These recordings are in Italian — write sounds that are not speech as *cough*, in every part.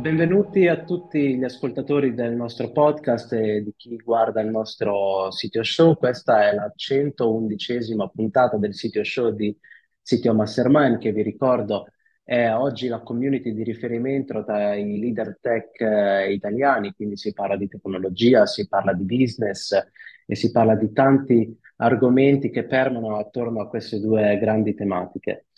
Benvenuti a tutti gli ascoltatori del nostro podcast e di chi guarda il nostro sito show. Questa è la 111esima puntata del sito show di Sitio Mastermind, che vi ricordo è oggi la community di riferimento tra i leader tech eh, italiani, quindi si parla di tecnologia, si parla di business e si parla di tanti argomenti che permano attorno a queste due grandi tematiche.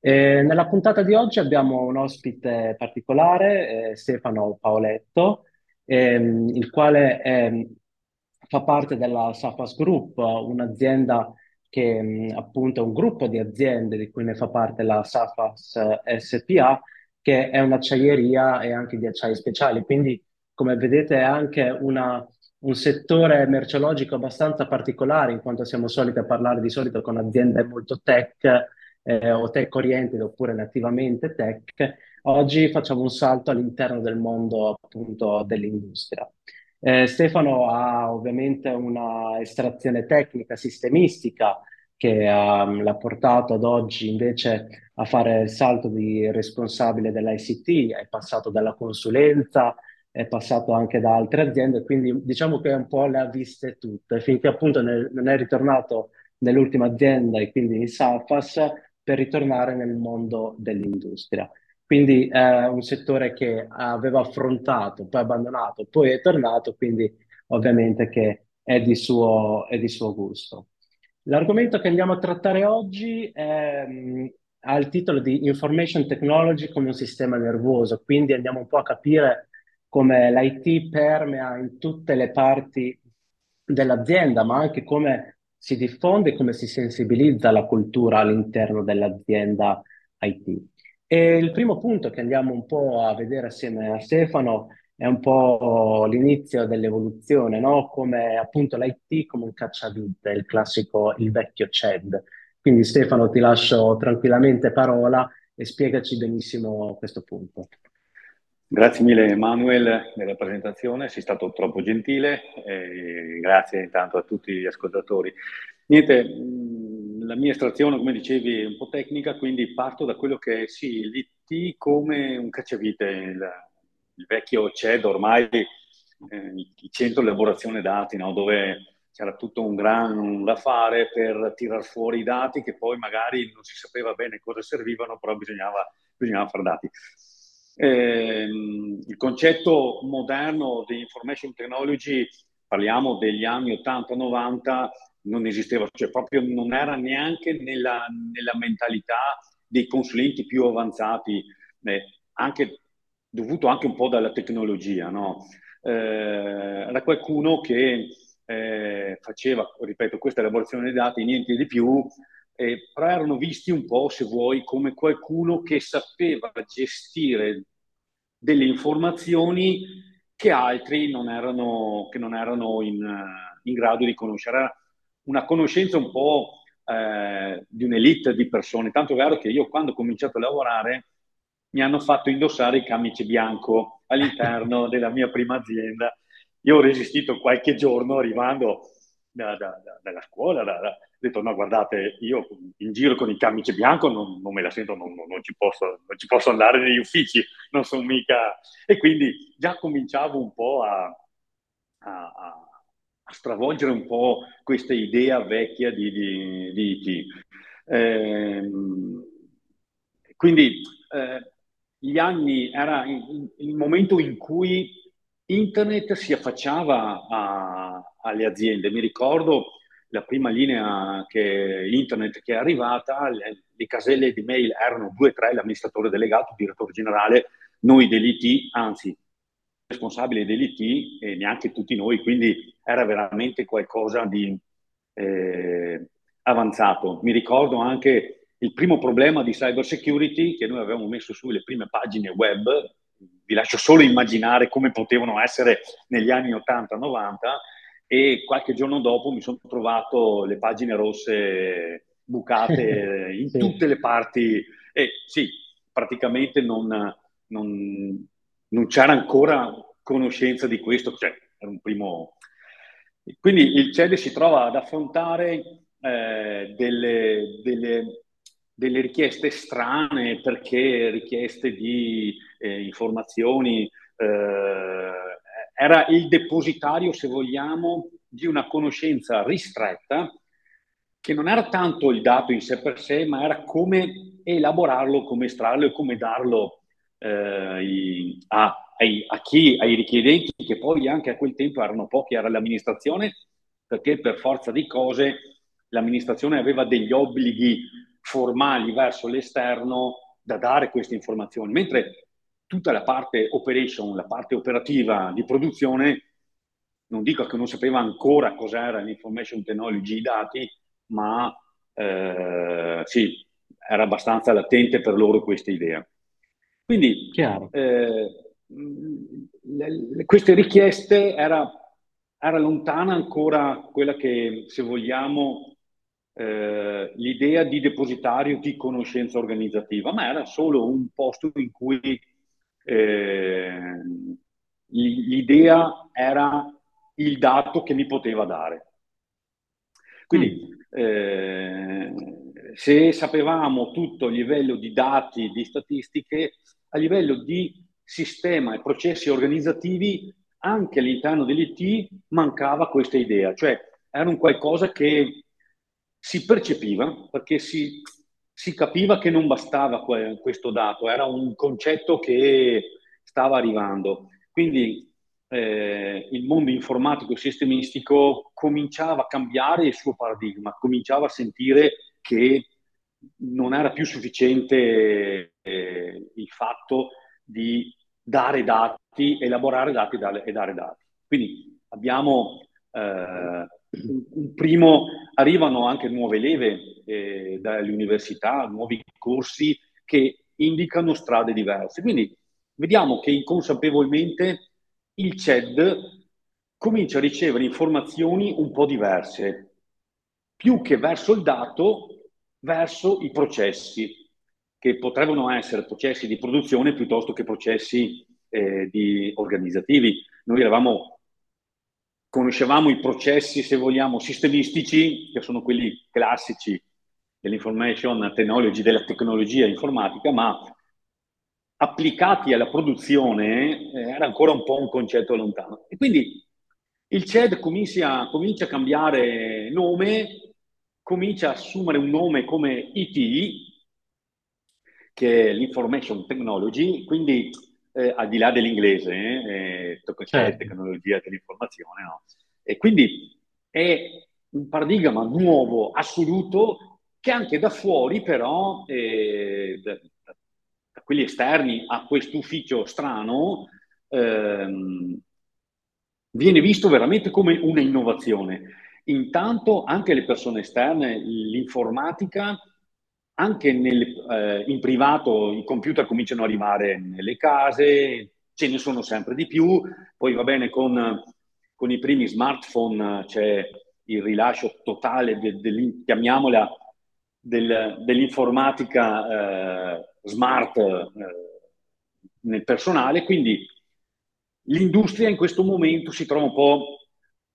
Eh, nella puntata di oggi abbiamo un ospite particolare, eh, Stefano Paoletto, ehm, il quale è- fa parte della Safas Group, un'azienda che mh, appunto è un gruppo di aziende di cui ne fa parte la Safas eh, SPA, che è un'acciaieria e anche di acciai speciali. Quindi, come vedete, è anche una- un settore merceologico abbastanza particolare, in quanto siamo soliti a parlare di solito con aziende molto tech eh, o tech oriented oppure nativamente tech, oggi facciamo un salto all'interno del mondo appunto dell'industria. Eh, Stefano ha ovviamente una estrazione tecnica, sistemistica, che um, l'ha portato ad oggi invece a fare il salto di responsabile dell'ICT, è passato dalla consulenza, è passato anche da altre aziende, quindi diciamo che un po' le ha viste tutte, finché appunto ne- non è ritornato nell'ultima azienda e quindi in Safas, per ritornare nel mondo dell'industria. Quindi è un settore che aveva affrontato, poi abbandonato, poi è tornato, quindi ovviamente che è di suo, è di suo gusto. L'argomento che andiamo a trattare oggi è, ha il titolo di Information Technology come un sistema nervoso, quindi andiamo un po' a capire come l'IT permea in tutte le parti dell'azienda, ma anche come si diffonde, come si sensibilizza la cultura all'interno dell'azienda IT. E il primo punto che andiamo un po' a vedere assieme a Stefano è un po' l'inizio dell'evoluzione, no? Come appunto l'IT come un cacciavite, il classico, il vecchio CED. Quindi Stefano ti lascio tranquillamente parola e spiegaci benissimo questo punto. Grazie mille Manuel della presentazione, sei stato troppo gentile grazie intanto a tutti gli ascoltatori. Niente, la mia estrazione, come dicevi, è un po' tecnica, quindi parto da quello che è sì, l'IT come un cacciavite, il, il vecchio CED ormai, eh, il centro di elaborazione dati, no? dove c'era tutto un gran da fare per tirar fuori i dati che poi magari non si sapeva bene cosa servivano, però bisognava, bisognava fare dati. Eh, il concetto moderno di information technology, parliamo degli anni 80-90, non esisteva, cioè proprio non era neanche nella, nella mentalità dei consulenti più avanzati, eh, anche, dovuto anche un po' dalla tecnologia. No? Eh, era qualcuno che eh, faceva, ripeto, questa elaborazione dei dati, niente di più, però erano visti un po', se vuoi, come qualcuno che sapeva gestire delle informazioni che altri non erano, che non erano in, in, grado di conoscere. Era una conoscenza un po' eh, di un'elite di persone, tanto è vero che io quando ho cominciato a lavorare mi hanno fatto indossare il camice bianco all'interno *laughs* della mia prima azienda. Io ho resistito qualche giorno arrivando da, da, da, dalla scuola, ho detto no guardate io in giro con il camice bianco non, non me la sento, non, non, ci posso, non, ci posso, andare negli uffici, non sono mica... E quindi già cominciavo un po' a, a, a stravolgere un po' questa idea vecchia di, di, di IT. Eh, quindi eh, gli anni era il, il momento in cui internet si affacciava a, alle aziende. Mi ricordo la prima linea che internet che è arrivata, le, le caselle di mail erano due o tre, l'amministratore delegato, il direttore generale, noi dell'IT, anzi responsabile dell'IT e neanche tutti noi, quindi era veramente qualcosa di eh, avanzato. Mi ricordo anche il primo problema di cyber security che noi avevamo messo sulle prime pagine web, vi lascio solo immaginare come potevano essere negli anni 80-90 e qualche giorno dopo mi sono trovato le pagine rosse bucate *laughs* in tutte le parti e sì, praticamente non, non, non, c'era ancora conoscenza di questo, cioè era un primo... Quindi il CED si trova ad affrontare eh, delle, delle, delle richieste strane perché richieste di eh, informazioni, eh, era il depositario, se vogliamo, di una conoscenza ristretta che non era tanto il dato in sé per sé, ma era come elaborarlo, come estrarlo e come darlo eh, a, ai, a chi, ai richiedenti, che poi anche a quel tempo erano pochi, era l'amministrazione, perché per forza di cose l'amministrazione aveva degli obblighi formali verso l'esterno da dare queste informazioni, mentre tutta la parte operation, la parte operativa di produzione, non dico che non sapeva ancora cos'era l'information technology, i dati, ma eh, sì, era abbastanza latente per loro questa idea. Quindi eh, le, queste richieste era, era lontana ancora quella che, se vogliamo, eh, l'idea di depositario di conoscenza organizzativa, ma era solo un posto in cui eh, l'idea era il dato che mi poteva dare. Quindi mm. eh, se sapevamo tutto a livello di dati, di statistiche, a livello di sistema e processi organizzativi, anche all'interno dell'IT mancava questa idea, cioè era un qualcosa che si percepiva perché si, si capiva che non bastava questo dato, era un concetto che stava arrivando. Quindi eh, il mondo informatico e sistemistico cominciava a cambiare il suo paradigma, cominciava a sentire che non era più sufficiente eh, il fatto di dare dati, elaborare dati e dare dati. Quindi abbiamo un primo, arrivano anche nuove leve eh, dalle università, nuovi corsi che indicano strade diverse. Quindi vediamo che inconsapevolmente il CED comincia a ricevere informazioni un po' diverse, più che verso il dato, verso i processi, che potrebbero essere processi di produzione piuttosto che processi eh, di organizzativi. Noi eravamo conoscevamo i processi, se vogliamo, sistemistici, che sono quelli classici dell'information technology, della tecnologia informatica, ma applicati alla produzione eh, era ancora un po' un concetto lontano. E quindi il CED comincia, comincia a cambiare nome, comincia a assumere un nome come IT, che è l'Information Technology, quindi eh, al di là dell'inglese, eh, tocca certo. tecnologia dell'informazione, no? E quindi è un paradigma nuovo, assoluto, che anche da fuori però, eh, da, da, quelli esterni a questo ufficio strano, ehm, viene visto veramente come una innovazione. Intanto anche le persone esterne, l'informatica anche nel, eh, in privato i computer cominciano ad arrivare nelle case, ce ne sono sempre di più, poi va bene con, con i primi smartphone c'è il rilascio totale, de, de, chiamiamola, del, dell'informatica eh, smart eh, nel personale, quindi l'industria in questo momento si trova un po'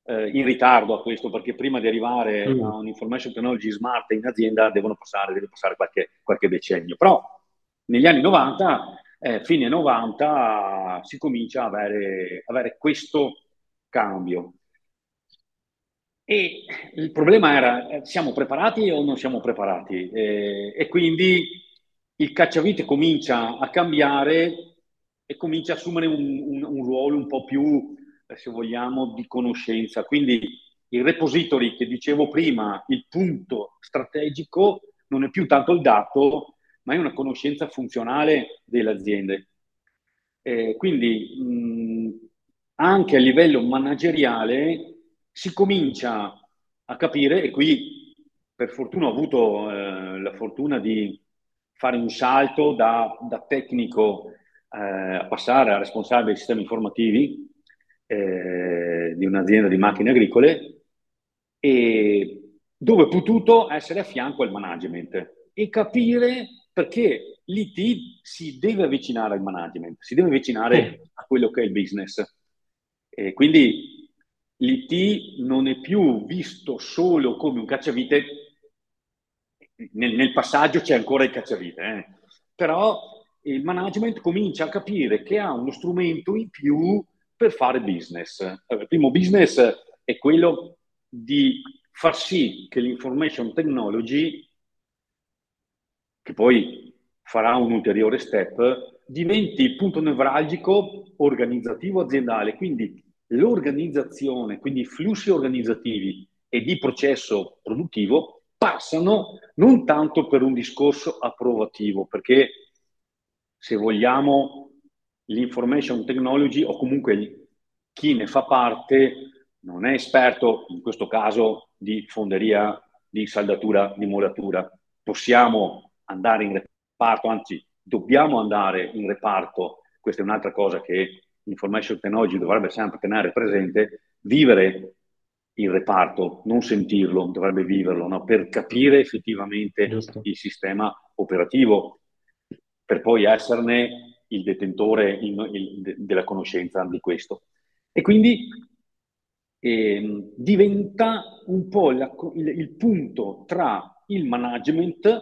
eh, in ritardo a questo, perché prima di arrivare mm. a un'information technology smart in azienda devono passare, deve passare qualche, qualche decennio. Però negli anni 90, eh, fine 90, si comincia a avere, avere questo cambio. E il problema era, eh, siamo preparati o non siamo preparati? Eh, e quindi il cacciavite comincia a cambiare e comincia a assumere un, un, un ruolo un po' più se vogliamo, di conoscenza. Quindi il repository che dicevo prima, il punto strategico, non è più tanto il dato, ma è una conoscenza funzionale delle aziende. Eh, quindi mh, anche a livello manageriale si comincia a capire, e qui per fortuna ho avuto eh, la fortuna di fare un salto da, da tecnico eh, a passare a responsabile dei sistemi informativi, eh, di un'azienda di macchine agricole e dove ho potuto essere a fianco al management e capire perché l'IT si deve avvicinare al management, si deve avvicinare a quello che è il business. E quindi l'IT non è più visto solo come un cacciavite nel, nel, passaggio c'è ancora il cacciavite, eh? però il management comincia a capire che ha uno strumento in più per fare business. Il primo business è quello di far sì che l'information technology, che poi farà un ulteriore step, diventi il punto nevralgico organizzativo aziendale, quindi l'organizzazione, quindi i flussi organizzativi e di processo produttivo passano non tanto per un discorso approvativo, perché se vogliamo l'information technology o comunque chi ne fa parte non è esperto, in questo caso, di fonderia, di saldatura, di muratura. Possiamo andare in reparto, anzi dobbiamo andare in reparto, questa è un'altra cosa che l'information technology dovrebbe sempre tenere presente, vivere il reparto, non sentirlo, dovrebbe viverlo, no? per capire effettivamente Giusto. il sistema operativo, per poi esserne il detentore il, il, della conoscenza di questo. E quindi eh, diventa un po' la, il, il, punto tra il management,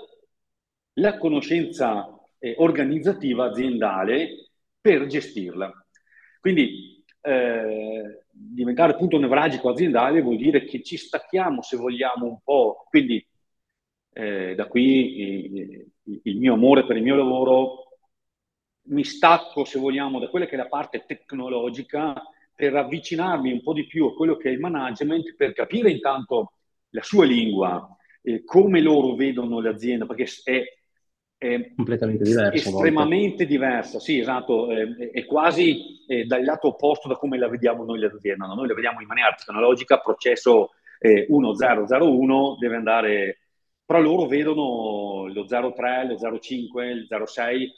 la conoscenza eh, organizzativa aziendale per gestirla. Quindi eh, diventare punto nevralgico aziendale vuol dire che ci stacchiamo, se vogliamo, un po'. Quindi eh, da qui il, il mio amore per il mio lavoro mi stacco, se vogliamo, da quella che è la parte tecnologica per avvicinarmi un po' di più a quello che è il management, per capire intanto la sua lingua, eh, come loro vedono l'azienda, perché è, è completamente diversa. Estremamente diversa, sì, esatto, è, è quasi eh, dal lato opposto da come la vediamo noi l'azienda. Noi la vediamo in maniera tecnologica, processo eh, 1001 deve andare, però loro vedono lo 03, lo 05, il 06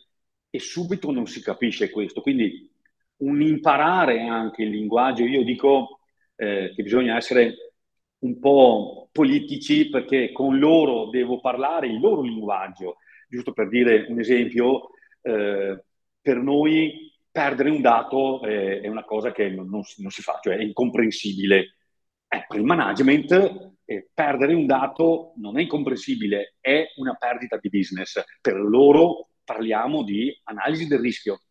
e subito non si capisce questo. Quindi un imparare anche il linguaggio, io dico eh, che bisogna essere un po' politici perché con loro devo parlare il loro linguaggio. Giusto per dire un esempio, eh, per noi perdere un dato eh, è una cosa che non, non, si, non, si, fa, cioè è incomprensibile. Per il management eh, perdere un dato non è incomprensibile, è una perdita di business. Per loro parliamo di analisi del rischio.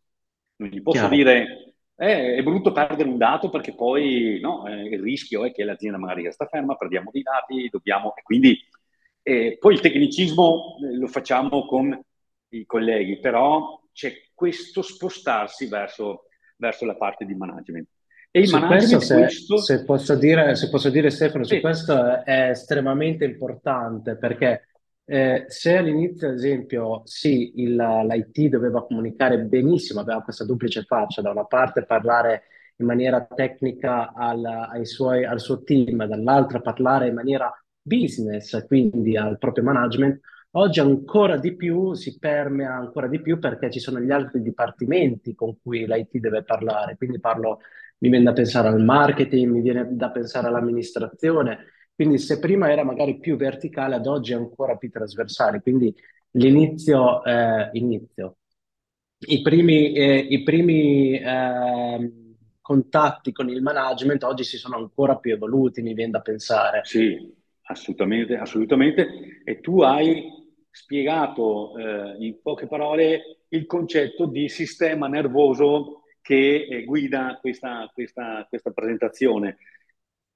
Non gli posso Chiaro. dire eh, è brutto perdere un dato perché poi no, eh, il rischio è che l'azienda magari resta ferma, perdiamo dei dati, dobbiamo... E quindi eh, poi il tecnicismo eh, lo facciamo con i colleghi, però c'è questo spostarsi verso, verso la parte di management. E il su management questo, se, questo... se, posso dire, se posso dire Stefano, sì. su questo è estremamente importante perché eh, se all'inizio, ad esempio, sì, l'IT doveva comunicare benissimo, aveva questa duplice faccia, da una parte parlare in maniera tecnica al, ai suoi, al suo team, dall'altra parlare in maniera business, quindi al proprio management, oggi ancora di più si permea ancora di più perché ci sono gli altri dipartimenti con cui l'IT deve parlare, quindi parlo, mi viene da pensare al marketing, mi viene da pensare all'amministrazione, quindi se prima era magari più verticale, ad oggi è ancora più trasversale. Quindi l'inizio, eh, inizio. I primi, eh, i primi eh, contatti con il management oggi si sono ancora più evoluti, mi viene da pensare. Sì, assolutamente, assolutamente. E tu hai spiegato eh, in poche parole il concetto di sistema nervoso che eh, guida questa, questa, questa presentazione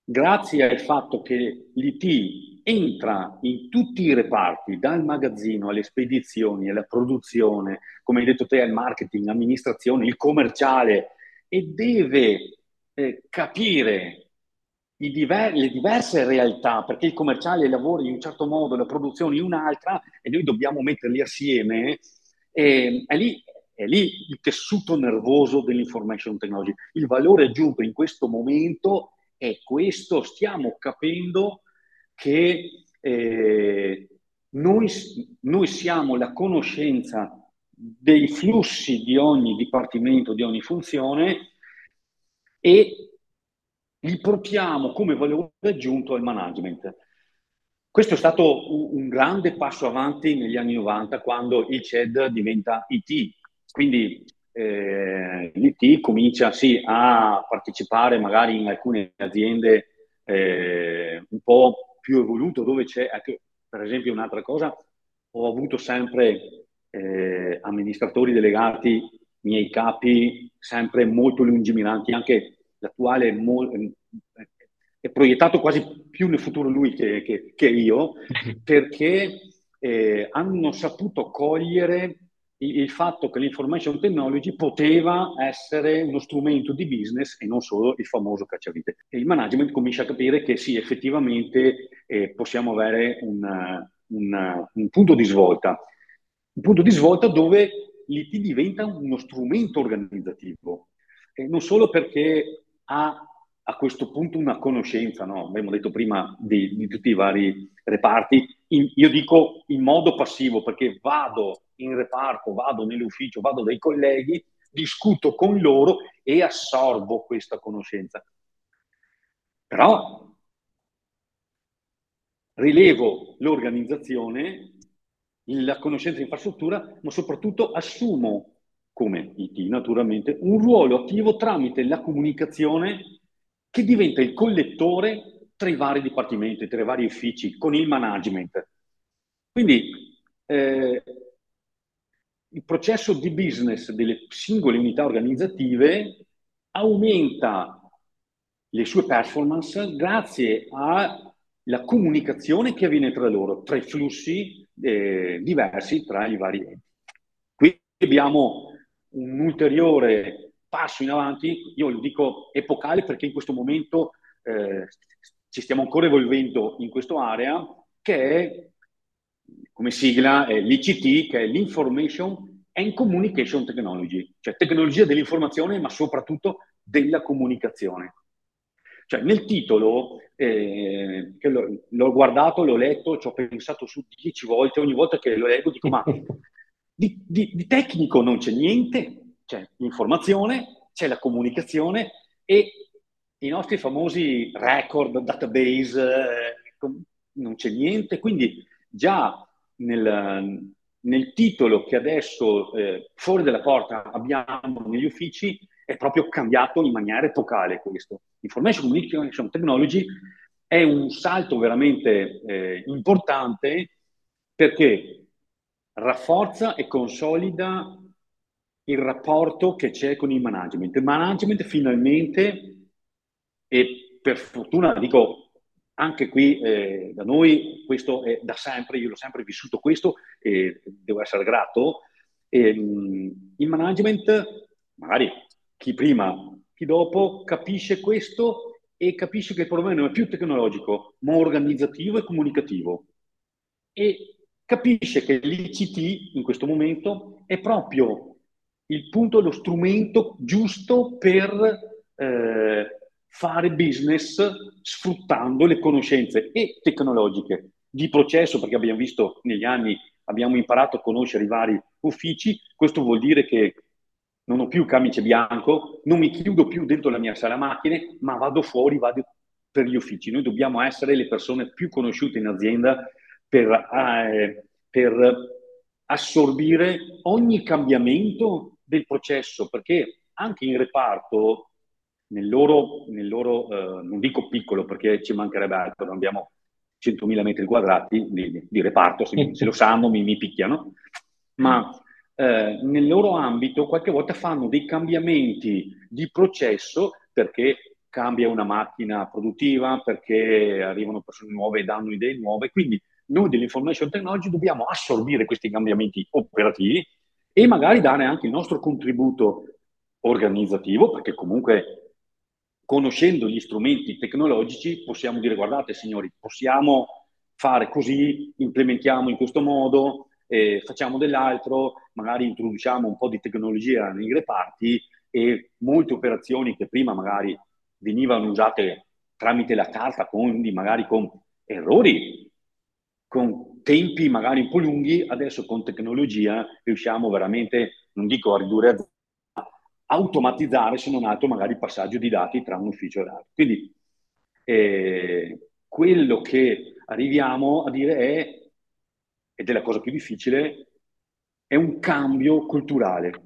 grazie al fatto che l'IT entra in tutti i reparti, dal magazzino alle spedizioni, alla produzione, come hai detto te, al marketing, all'amministrazione, il commerciale, e deve eh, capire diver- le diverse realtà, perché il commerciale lavora in un certo modo, la produzione in un'altra, e noi dobbiamo metterli assieme, e, è lì è lì il tessuto nervoso dell'information technology. Il valore aggiunto in questo momento è questo, stiamo capendo che eh, noi, noi siamo la conoscenza dei flussi di ogni dipartimento, di ogni funzione e li portiamo come valore aggiunto al management. Questo è stato un, grande passo avanti negli anni 90 quando il CED diventa IT, quindi eh, l'IT comincia sì a partecipare magari in alcune aziende eh, un po' più evolute dove c'è anche per esempio un'altra cosa, ho avuto sempre eh, amministratori delegati, miei capi, sempre molto lungimiranti, anche l'attuale mo- è proiettato quasi più nel futuro lui che, che, che io, *laughs* perché eh, hanno saputo cogliere il, il, fatto che l'information technology poteva essere uno strumento di business e non solo il famoso cacciavite. E il management comincia a capire che sì, effettivamente eh, possiamo avere un, un, un punto di svolta, un punto di svolta dove l'IT diventa uno strumento organizzativo, e non solo perché ha a questo punto una conoscenza, no? abbiamo detto prima di, di tutti i vari reparti, in, io dico in modo passivo perché vado in reparto, vado nell'ufficio, vado dai colleghi, discuto con loro e assorbo questa conoscenza. Però rilevo l'organizzazione, la conoscenza di infrastruttura, ma soprattutto assumo come IT naturalmente un ruolo attivo tramite la comunicazione che diventa il collettore tra i vari dipartimenti, tra i vari uffici, con il management. Quindi eh, il processo di business delle singole unità organizzative aumenta le sue performance grazie alla comunicazione che avviene tra loro, tra i flussi eh, diversi tra i vari enti. Qui abbiamo un ulteriore passo in avanti, io lo dico epocale perché in questo momento eh, ci stiamo ancora evolvendo in questa area, che è come sigla è l'ICT, che è l'Information and Communication Technology, cioè tecnologia dell'informazione, ma soprattutto della comunicazione. Cioè, nel titolo, eh, che l'ho, l'ho, guardato, l'ho letto, ci ho pensato su dieci volte, ogni volta che lo leggo dico, ma *laughs* di, di, di tecnico non c'è niente, c'è l'informazione, c'è la comunicazione e i nostri famosi record, database, eh, non c'è niente. Quindi già nel, nel titolo che adesso eh, fuori dalla porta abbiamo negli uffici è proprio cambiato in maniera epocale questo. Information Communication Technology è un salto veramente eh, importante perché rafforza e consolida il rapporto che c'è con il management. Il management finalmente, e per fortuna dico anche qui eh, da noi, questo è da sempre, io l'ho sempre vissuto questo e devo essere grato, e, um, il management, magari chi prima, chi dopo, capisce questo e capisce che il problema non è più tecnologico, ma organizzativo e comunicativo. E capisce che l'ICT in questo momento è proprio il punto, lo strumento giusto per eh, fare business sfruttando le conoscenze e tecnologiche di processo, perché abbiamo visto negli anni, abbiamo imparato a conoscere i vari uffici, questo vuol dire che non ho più camice bianco, non mi chiudo più dentro la mia sala macchine, ma vado fuori, vado per gli uffici. Noi dobbiamo essere le persone più conosciute in azienda per, eh, per assorbire ogni cambiamento del processo, perché anche in reparto, nel loro, nel loro eh, non dico piccolo perché ci mancherebbe altro, abbiamo 100.000 metri quadrati di, di reparto, se, se, lo sanno mi, mi picchiano, ma eh, nel loro ambito qualche volta fanno dei cambiamenti di processo perché cambia una macchina produttiva, perché arrivano persone nuove e danno idee nuove, quindi noi dell'information technology dobbiamo assorbire questi cambiamenti operativi e magari dare anche il nostro contributo organizzativo, perché comunque conoscendo gli strumenti tecnologici possiamo dire guardate signori, possiamo fare così, implementiamo in questo modo, eh, facciamo dell'altro, magari introduciamo un po' di tecnologia nei reparti e molte operazioni che prima magari venivano usate tramite la carta, quindi magari con errori, con tempi magari un po' lunghi, adesso con tecnologia riusciamo veramente, non dico a ridurre a automatizzare se non altro magari il passaggio di dati tra un ufficio e l'altro. Quindi eh, quello che arriviamo a dire è, ed è la cosa più difficile, è un cambio culturale.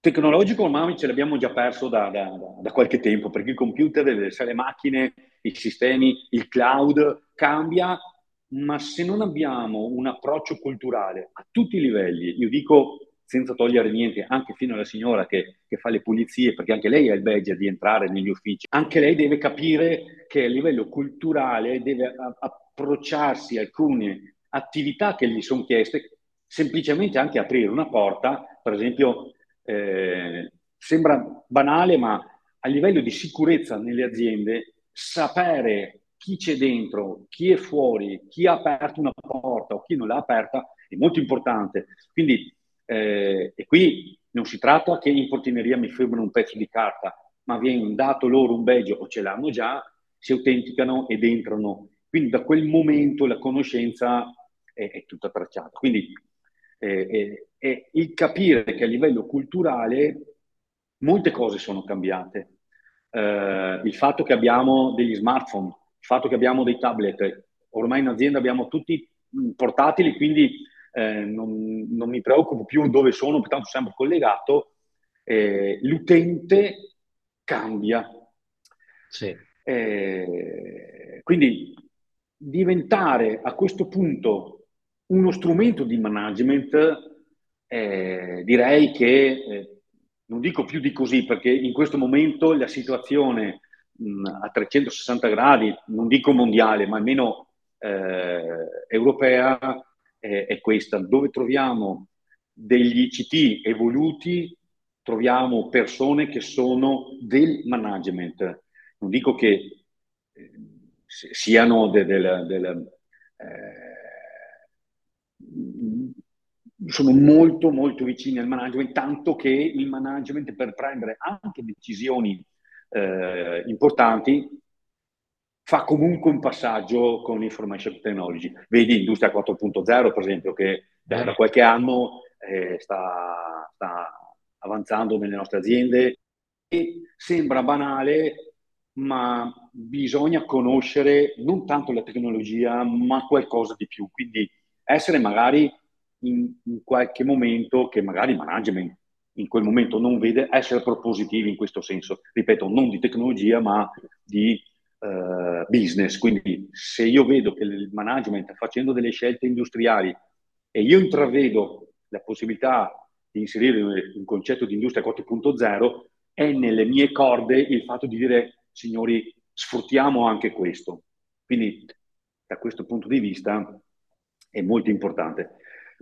Tecnologico ormai ce l'abbiamo già perso da, da, da qualche tempo, perché il computer, le, le macchine, i sistemi, il cloud cambia ma se non abbiamo un approccio culturale a tutti i livelli, io dico senza togliere niente, anche fino alla signora che, che, fa le pulizie, perché anche lei ha il badge di entrare negli uffici, anche lei deve capire che a livello culturale deve approcciarsi a alcune attività che gli sono chieste, semplicemente anche aprire una porta, per esempio, eh, sembra banale, ma a livello di sicurezza nelle aziende, sapere chi c'è dentro, chi è fuori, chi ha aperto una porta o chi non l'ha aperta è molto importante. Quindi, eh, e qui non si tratta che in portineria mi firmano un pezzo di carta, ma viene dato loro un badge o ce l'hanno già, si autenticano ed entrano. Quindi da quel momento la conoscenza è, è tutta tracciata. Quindi eh, eh, il capire che a livello culturale molte cose sono cambiate. Eh, il fatto che abbiamo degli smartphone, il fatto che abbiamo dei tablet, ormai in azienda abbiamo tutti portatili, quindi eh, non, non, mi preoccupo più dove sono, pertanto sono sempre collegato, eh, l'utente cambia. Sì. Eh, quindi diventare a questo punto uno strumento di management, eh, direi che eh, non dico più di così, perché in questo momento la situazione a 360 gradi, non dico mondiale, ma almeno eh, europea, è, è questa, dove troviamo degli ICT evoluti, troviamo persone che sono del management. Non dico che eh, siano del, del, del eh, sono molto molto vicini al management, tanto che il management per prendere anche decisioni eh, importanti, fa comunque un passaggio con l'information technology. Vedi Industria 4.0, per esempio, che da, da qualche anno eh, sta, sta, avanzando nelle nostre aziende e sembra banale, ma bisogna conoscere non tanto la tecnologia, ma qualcosa di più. Quindi essere magari in, in qualche momento che magari il management in quel momento non vede essere propositivi in questo senso. Ripeto, non di tecnologia, ma di uh, business. Quindi se io vedo che il management facendo delle scelte industriali e io intravedo la possibilità di inserire un concetto di industria 4.0, è nelle mie corde il fatto di dire, signori, sfruttiamo anche questo. Quindi da questo punto di vista è molto importante.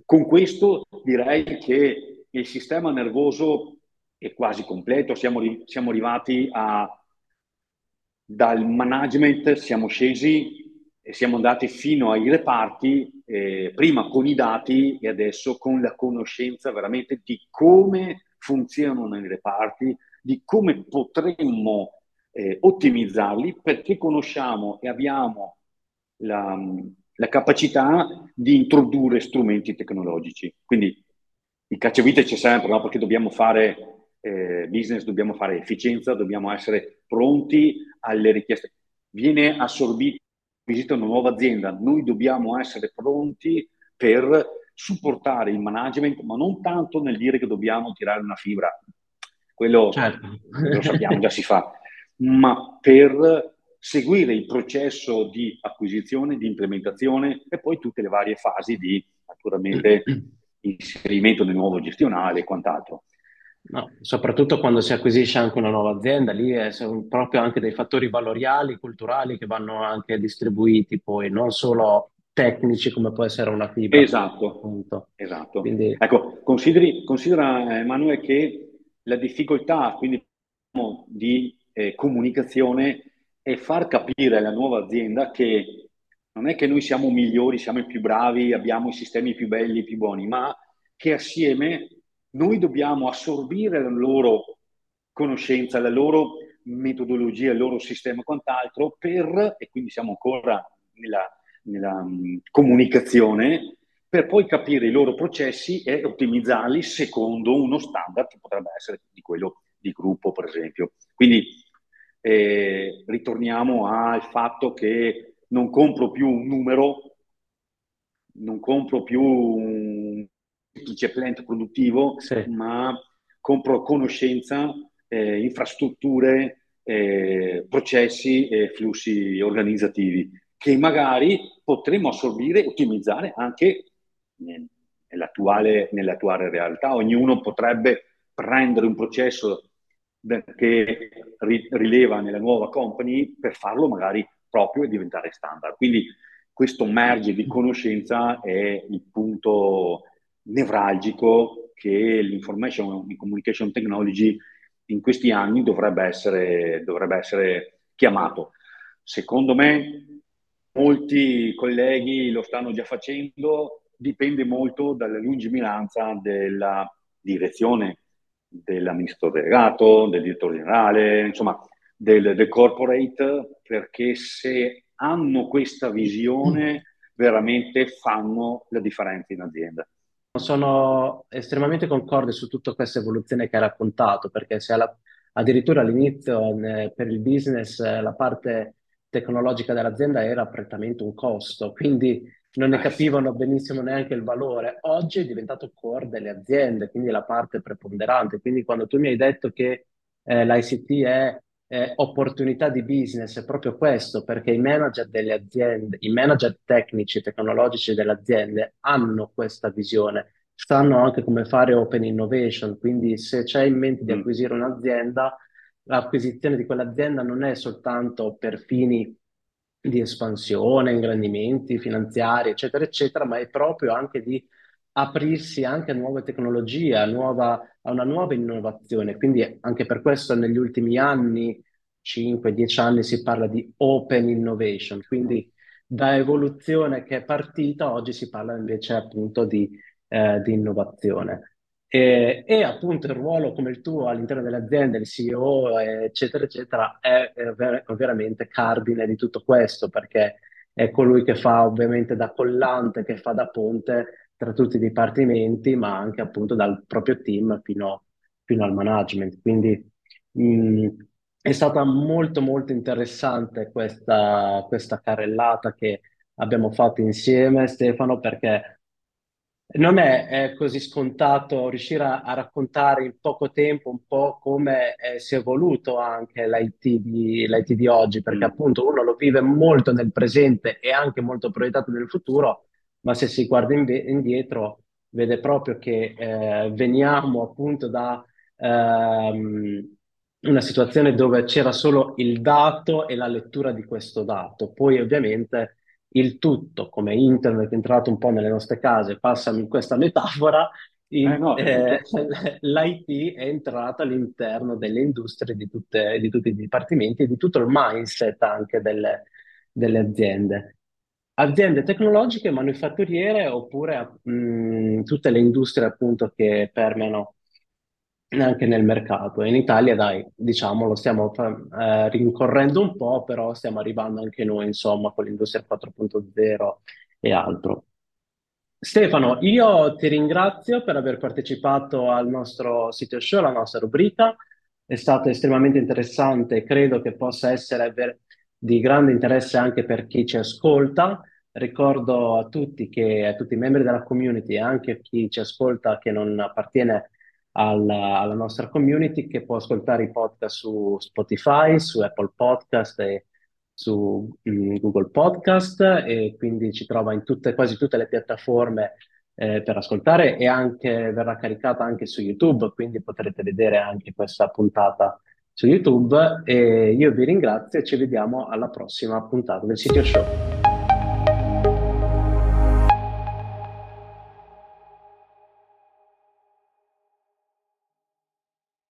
Con questo direi che il sistema nervoso è quasi completo, siamo, siamo arrivati a, dal management, siamo scesi e siamo andati fino ai reparti, eh, prima con i dati e adesso con la conoscenza veramente di come funzionano i reparti, di come potremmo eh, ottimizzarli, perché conosciamo e abbiamo la, la capacità di introdurre strumenti tecnologici. Quindi il cacciavite c'è sempre, no? perché dobbiamo fare eh, business, dobbiamo fare efficienza, dobbiamo essere pronti alle richieste. Viene assorbito, visita una nuova azienda, noi dobbiamo essere pronti per supportare il management, ma non tanto nel dire che dobbiamo tirare una fibra, quello certo. lo sappiamo, già si fa, ma per seguire il processo di acquisizione, di implementazione e poi tutte le varie fasi di naturalmente *clears throat* inserimento del nuovo gestionale e quant'altro. No, soprattutto quando si acquisisce anche una nuova azienda, lì sono proprio anche dei fattori valoriali, culturali che vanno anche distribuiti poi, non solo tecnici come può essere una fibra. Esatto, appunto. esatto. Quindi... Ecco, consideri, considera Emanuele che la difficoltà quindi, di eh, comunicazione è far capire alla nuova azienda che non è che noi siamo migliori, siamo i più bravi, abbiamo i sistemi più belli, più buoni, ma che assieme noi dobbiamo assorbire la loro conoscenza, la loro metodologia, il loro sistema quant'altro per, e quindi siamo ancora nella, nella um, comunicazione, per poi capire i loro processi e ottimizzarli secondo uno standard che potrebbe essere di quello di gruppo, per esempio. Quindi eh, ritorniamo al fatto che non compro più un numero, non compro più un semplice plant produttivo, sì. ma compro conoscenza, eh, infrastrutture, eh, processi e flussi organizzativi che magari potremmo assorbire e ottimizzare anche nell'attuale, nell'attuale realtà. Ognuno potrebbe prendere un processo che rileva nella nuova company per farlo magari proprio e diventare standard. Quindi questo merge di conoscenza è il punto nevralgico che l'information e communication technology in questi anni dovrebbe essere, dovrebbe essere chiamato. Secondo me molti colleghi lo stanno già facendo, dipende molto dalla lungimiranza della direzione dell'amministratore delegato, del direttore generale, insomma del, del corporate, perché se hanno questa visione veramente fanno la differenza in azienda. Sono estremamente concorde su tutta questa evoluzione che hai raccontato, perché se alla, addirittura all'inizio eh, per il business eh, la parte tecnologica dell'azienda era prettamente un costo, quindi non ne eh, capivano benissimo neanche il valore. Oggi è diventato core delle aziende, quindi la parte preponderante. Quindi quando tu mi hai detto che eh, l'ICT è eh, opportunità di business è proprio questo, perché i manager delle aziende, i manager tecnici e tecnologici delle aziende hanno questa visione, sanno anche come fare open innovation, quindi se c'è in mente di mm. acquisire un'azienda, l'acquisizione di quell'azienda non è soltanto per fini di espansione, ingrandimenti finanziari, eccetera, eccetera, ma è proprio anche di aprirsi anche a nuove tecnologie, a, nuova, a una nuova innovazione. Quindi anche per questo negli ultimi anni, 5-10 anni, si parla di open innovation. Quindi da evoluzione che è partita, oggi si parla invece appunto di, eh, di innovazione. E, e, appunto il ruolo come il tuo all'interno delle aziende, il CEO, eccetera, eccetera, è, è ver- veramente cardine di tutto questo, perché è colui che fa ovviamente da collante, che fa da ponte tra tutti i dipartimenti, ma anche appunto dal proprio team fino, fino al management. Quindi mh, è stata molto molto interessante questa, questa carrellata che abbiamo fatto insieme, Stefano, perché non è, è così scontato riuscire a, a, raccontare in poco tempo un po' come eh, si è evoluto anche l'IT di, l'IT di oggi, perché mm. appunto uno lo vive molto nel presente e anche molto proiettato nel futuro, ma se si guarda in indietro vede proprio che eh, veniamo appunto da ehm, una situazione dove c'era solo il dato e la lettura di questo dato. Poi ovviamente il tutto, come internet è entrato un po' nelle nostre case, passami questa metafora, in, eh no, eh, *laughs* l'IT è entrato all'interno delle industrie di, tutte, di, tutti i dipartimenti e di tutto il mindset anche delle, delle aziende aziende tecnologiche, manifatturiere oppure mh, mm, tutte le industrie appunto che permeano anche nel mercato. In Italia, dai, diciamo, lo stiamo eh, rincorrendo un po', però stiamo arrivando anche noi, insomma, con l'industria 4.0 e altro. Stefano, io ti ringrazio per aver partecipato al nostro sito show, alla nostra rubrica. È stato estremamente interessante credo che possa essere ver- di grande interesse anche per chi ci ascolta. Ricordo a tutti, che, a tutti i membri della community e anche a chi ci ascolta che non appartiene alla, alla nostra community che può ascoltare i podcast su Spotify, su Apple Podcast e su mm, Google Podcast e quindi ci trova in tutte, quasi tutte le piattaforme eh, per ascoltare e anche verrà caricata anche su YouTube, quindi potrete vedere anche questa puntata su YouTube e io vi ringrazio e ci vediamo alla prossima puntata del sito show.